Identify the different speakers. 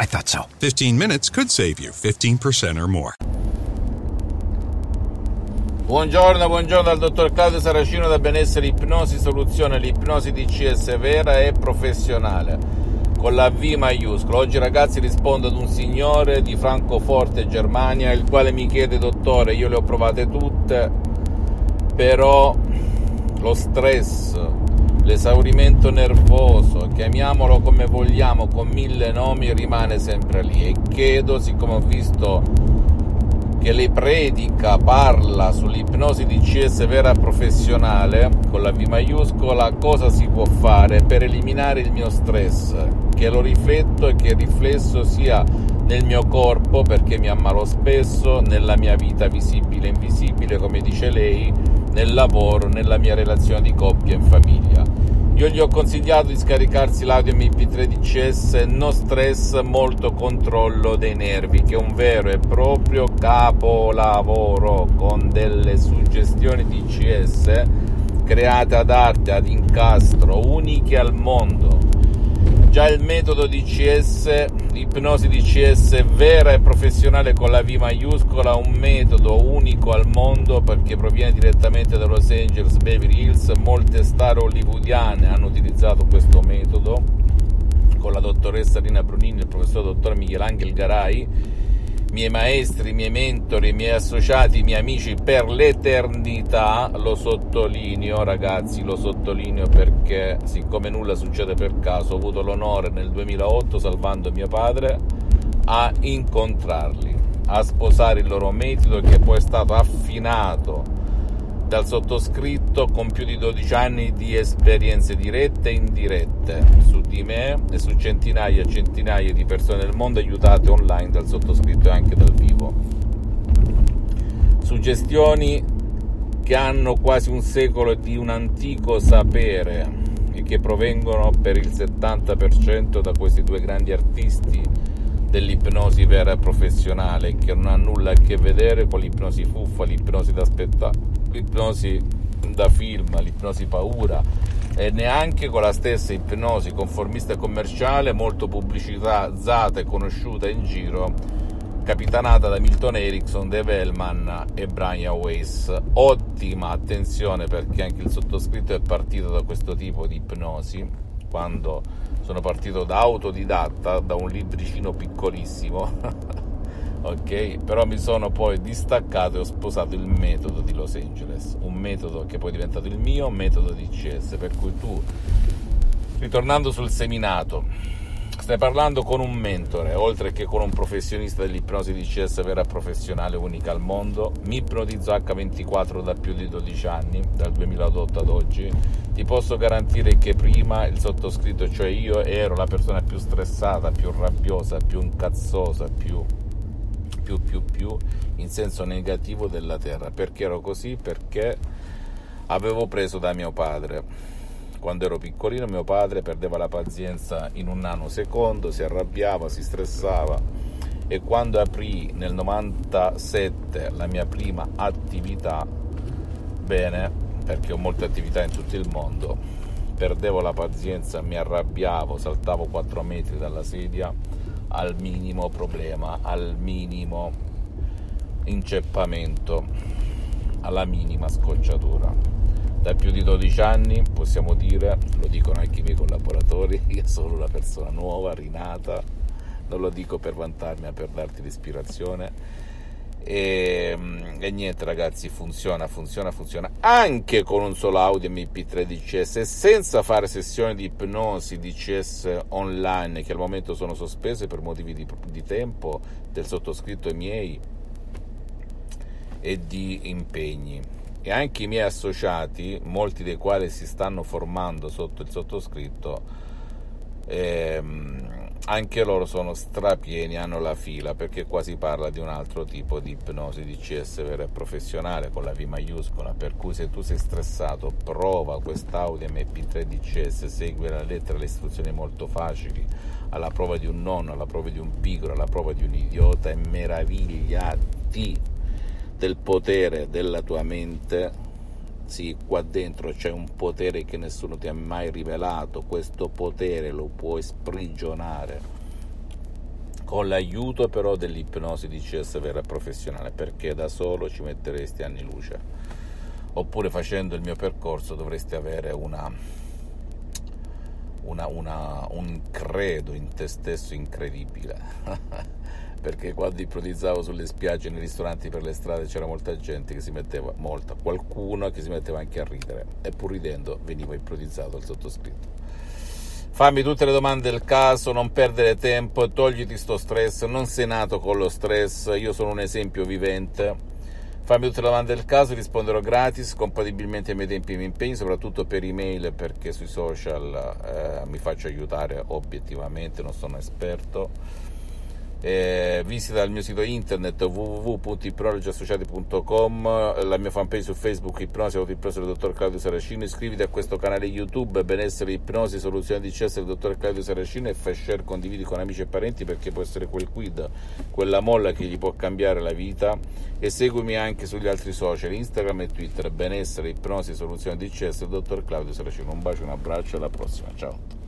Speaker 1: I thought so.
Speaker 2: 15 minutes could save you 15% or more.
Speaker 3: Buongiorno, buongiorno dal dottor Claudio Saracino da Benessere Ipnosi Soluzione, l'ipnosi DCS vera e professionale con la V maiuscola. Oggi ragazzi rispondo ad un signore di Francoforte, Germania, il quale mi chiede dottore, io le ho provate tutte, però lo stress, l'esaurimento nervoso, chiamiamolo come vogliamo, con mille nomi, rimane sempre lì. E chiedo, siccome ho visto che lei predica, parla sull'ipnosi DCS vera professionale con la V maiuscola, cosa si può fare per eliminare il mio stress, che lo rifletto e che il riflesso sia nel mio corpo perché mi ammalo spesso, nella mia vita visibile e invisibile, come dice lei, nel lavoro, nella mia relazione di coppia e famiglia. Io gli ho consigliato di scaricarsi l'audio MP3 DCS No Stress Molto Controllo dei Nervi, che è un vero e proprio capolavoro con delle suggestioni DCS create ad arte, ad incastro, uniche al mondo. Già il metodo DCS, ipnosi DCS vera e professionale con la V maiuscola, un metodo unico al mondo perché proviene direttamente da Los Angeles, Beverly Hills. Molte star hollywoodiane hanno utilizzato questo metodo con la dottoressa Rina Brunini e il professor dottor Michelangelo Garai miei maestri, i miei mentori, i miei associati, i miei amici per l'eternità, lo sottolineo ragazzi, lo sottolineo perché siccome nulla succede per caso, ho avuto l'onore nel 2008, salvando mio padre, a incontrarli, a sposare il loro metodo che poi è stato affinato dal sottoscritto con più di 12 anni di esperienze dirette e indirette su di me e su centinaia e centinaia di persone del mondo aiutate online dal sottoscritto e anche dal vivo. Suggestioni che hanno quasi un secolo di un antico sapere e che provengono per il 70% da questi due grandi artisti dell'ipnosi vera e professionale che non ha nulla a che vedere con l'ipnosi fuffa, l'ipnosi da spettacolo, l'ipnosi da film, l'ipnosi paura e neanche con la stessa ipnosi conformista e commerciale molto pubblicizzata e conosciuta in giro capitanata da Milton Erickson, Dave Hellman e Brian Weiss. Ottima attenzione perché anche il sottoscritto è partito da questo tipo di ipnosi quando sono partito da autodidatta da un libricino piccolissimo ok però mi sono poi distaccato e ho sposato il metodo di Los Angeles un metodo che poi è diventato il mio metodo di CS per cui tu ritornando sul seminato stai parlando con un mentore oltre che con un professionista dell'ipnosi di CS vera professionale unica al mondo. Mi ipnotizzo H24 da più di 12 anni dal 2008 ad oggi. Ti posso garantire che prima il sottoscritto cioè io ero la persona più stressata più rabbiosa più incazzosa più più più più in senso negativo della terra. Perché ero così? Perché avevo preso da mio padre. Quando ero piccolino mio padre perdeva la pazienza in un nanosecondo, si arrabbiava, si stressava. E quando aprì nel 97 la mia prima attività, bene, perché ho molte attività in tutto il mondo, perdevo la pazienza, mi arrabbiavo, saltavo 4 metri dalla sedia al minimo problema, al minimo inceppamento, alla minima scocciatura da più di 12 anni possiamo dire, lo dicono anche i miei collaboratori, io sono una persona nuova, rinata, non lo dico per vantarmi ma per darti l'ispirazione. E, e, niente ragazzi funziona funziona funziona. Anche con un solo audio MP3 DCS senza fare sessioni di ipnosi DCS online che al momento sono sospese per motivi di, di tempo del sottoscritto e miei e di impegni. E anche i miei associati, molti dei quali si stanno formando sotto il sottoscritto, ehm, anche loro sono strapieni, hanno la fila perché qua si parla di un altro tipo di ipnosi di CS vera e professionale con la V maiuscola, per cui se tu sei stressato prova quest'audio MP3 DCS, segui la lettera, le istruzioni molto facili, alla prova di un nonno, alla prova di un piccolo, alla prova di un idiota e meravigliati del potere della tua mente sì, qua dentro c'è un potere che nessuno ti ha mai rivelato, questo potere lo puoi sprigionare con l'aiuto però dell'ipnosi di CS vera professionale, perché da solo ci metteresti anni luce. Oppure facendo il mio percorso dovresti avere una, una, una, un credo in te stesso incredibile. perché quando ipnotizzavo sulle spiagge, nei ristoranti, per le strade c'era molta gente che si metteva, molta, qualcuno che si metteva anche a ridere e pur ridendo veniva ipnotizzato il sottoscritto. Fammi tutte le domande del caso, non perdere tempo, togliti sto stress, non sei nato con lo stress, io sono un esempio vivente. Fammi tutte le domande del caso, risponderò gratis, compatibilmente ai miei tempi e ai miei impegni, soprattutto per email perché sui social eh, mi faccio aiutare obiettivamente, non sono esperto eh, visita il mio sito internet www.ipnologiassociati.com la mia fanpage su Facebook Ipnosi Autoipnosi del dottor Claudio Saracino iscriviti a questo canale YouTube Benessere Ipnosi Soluzioni di CS del dottor Claudio Saracino e fai share, condividi con amici e parenti perché può essere quel quid, quella molla che gli può cambiare la vita. E seguimi anche sugli altri social Instagram e Twitter Benessere Ipnosi Soluzioni di CS del dottor Claudio Saracino un bacio, un abbraccio e alla prossima, ciao